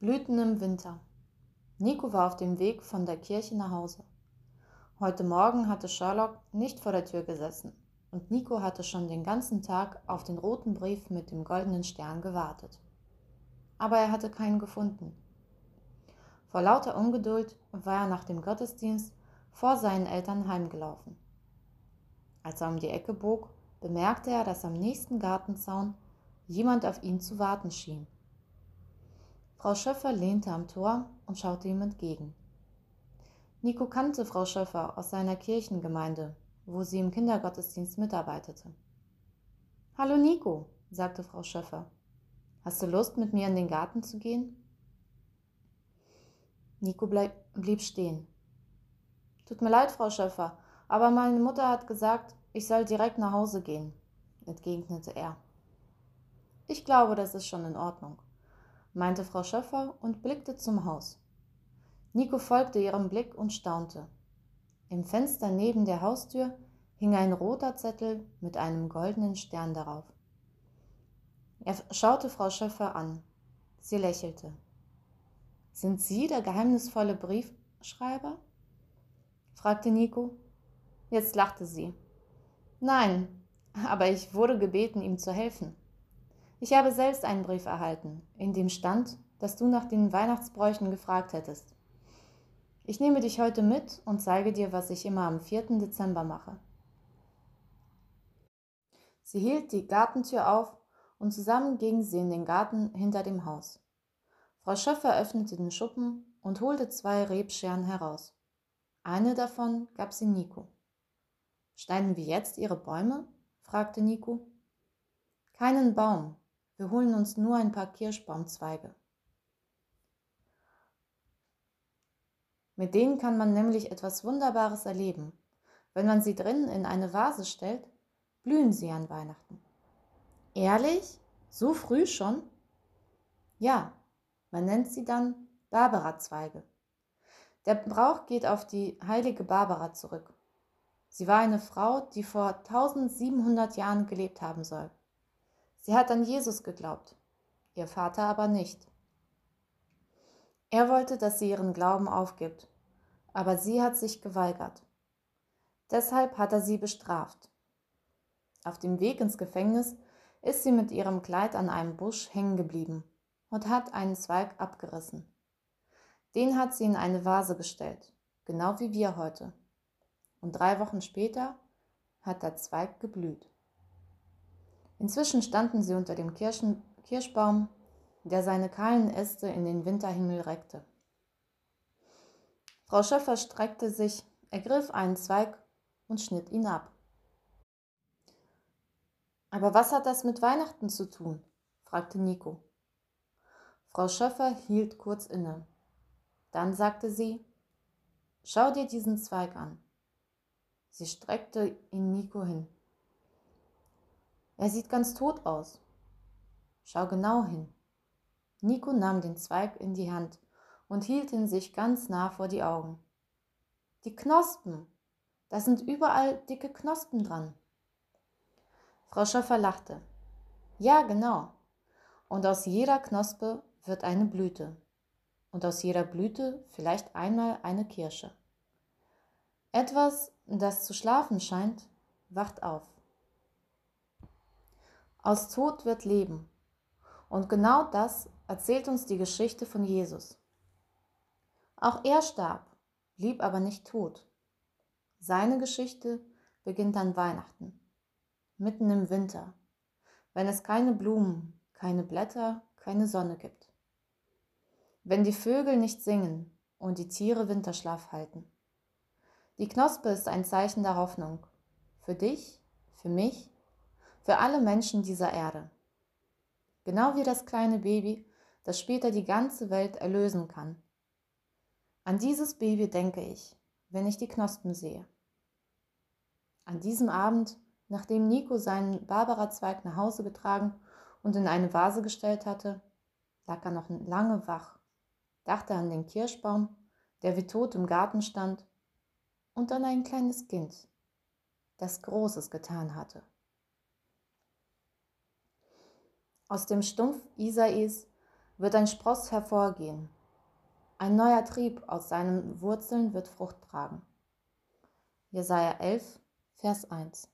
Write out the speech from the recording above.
Blüten im Winter. Nico war auf dem Weg von der Kirche nach Hause. Heute Morgen hatte Sherlock nicht vor der Tür gesessen und Nico hatte schon den ganzen Tag auf den roten Brief mit dem goldenen Stern gewartet. Aber er hatte keinen gefunden. Vor lauter Ungeduld war er nach dem Gottesdienst vor seinen Eltern heimgelaufen. Als er um die Ecke bog, bemerkte er, dass am nächsten Gartenzaun jemand auf ihn zu warten schien. Frau Schöffer lehnte am Tor und schaute ihm entgegen. Nico kannte Frau Schöffer aus seiner Kirchengemeinde, wo sie im Kindergottesdienst mitarbeitete. Hallo Nico, sagte Frau Schöffer. Hast du Lust, mit mir in den Garten zu gehen? Nico blieb stehen. Tut mir leid, Frau Schöffer, aber meine Mutter hat gesagt, ich soll direkt nach Hause gehen, entgegnete er. Ich glaube, das ist schon in Ordnung meinte Frau Schöffer und blickte zum Haus. Nico folgte ihrem Blick und staunte. Im Fenster neben der Haustür hing ein roter Zettel mit einem goldenen Stern darauf. Er schaute Frau Schöffer an. Sie lächelte. Sind Sie der geheimnisvolle Briefschreiber? fragte Nico. Jetzt lachte sie. Nein, aber ich wurde gebeten, ihm zu helfen. Ich habe selbst einen Brief erhalten, in dem stand, dass du nach den Weihnachtsbräuchen gefragt hättest. Ich nehme dich heute mit und zeige dir, was ich immer am 4. Dezember mache. Sie hielt die Gartentür auf und zusammen gingen sie in den Garten hinter dem Haus. Frau Schöffer öffnete den Schuppen und holte zwei Rebscheren heraus. Eine davon gab sie Nico. Schneiden wir jetzt ihre Bäume? fragte Nico. Keinen Baum, wir holen uns nur ein paar Kirschbaumzweige. Mit denen kann man nämlich etwas Wunderbares erleben. Wenn man sie drinnen in eine Vase stellt, blühen sie an Weihnachten. Ehrlich? So früh schon? Ja, man nennt sie dann Barbara-Zweige. Der Brauch geht auf die heilige Barbara zurück. Sie war eine Frau, die vor 1700 Jahren gelebt haben soll. Sie hat an Jesus geglaubt, ihr Vater aber nicht. Er wollte, dass sie ihren Glauben aufgibt, aber sie hat sich geweigert. Deshalb hat er sie bestraft. Auf dem Weg ins Gefängnis ist sie mit ihrem Kleid an einem Busch hängen geblieben und hat einen Zweig abgerissen. Den hat sie in eine Vase gestellt, genau wie wir heute. Und drei Wochen später hat der Zweig geblüht. Inzwischen standen sie unter dem Kirschen, Kirschbaum, der seine kahlen Äste in den Winterhimmel reckte. Frau Schöffer streckte sich, ergriff einen Zweig und schnitt ihn ab. Aber was hat das mit Weihnachten zu tun? fragte Nico. Frau Schöffer hielt kurz inne. Dann sagte sie, Schau dir diesen Zweig an. Sie streckte ihn Nico hin. Er sieht ganz tot aus. Schau genau hin. Nico nahm den Zweig in die Hand und hielt ihn sich ganz nah vor die Augen. Die Knospen. Da sind überall dicke Knospen dran. Frau Schöffer lachte. Ja, genau. Und aus jeder Knospe wird eine Blüte. Und aus jeder Blüte vielleicht einmal eine Kirsche. Etwas, das zu schlafen scheint, wacht auf. Aus Tod wird Leben. Und genau das erzählt uns die Geschichte von Jesus. Auch er starb, blieb aber nicht tot. Seine Geschichte beginnt an Weihnachten, mitten im Winter, wenn es keine Blumen, keine Blätter, keine Sonne gibt. Wenn die Vögel nicht singen und die Tiere Winterschlaf halten. Die Knospe ist ein Zeichen der Hoffnung. Für dich, für mich für alle Menschen dieser Erde. Genau wie das kleine Baby, das später die ganze Welt erlösen kann. An dieses Baby denke ich, wenn ich die Knospen sehe. An diesem Abend, nachdem Nico seinen Barbara-Zweig nach Hause getragen und in eine Vase gestellt hatte, lag er noch lange wach, dachte an den Kirschbaum, der wie tot im Garten stand, und an ein kleines Kind, das Großes getan hatte. Aus dem Stumpf Isais wird ein Spross hervorgehen. Ein neuer Trieb aus seinen Wurzeln wird Frucht tragen. Jesaja 11, Vers 1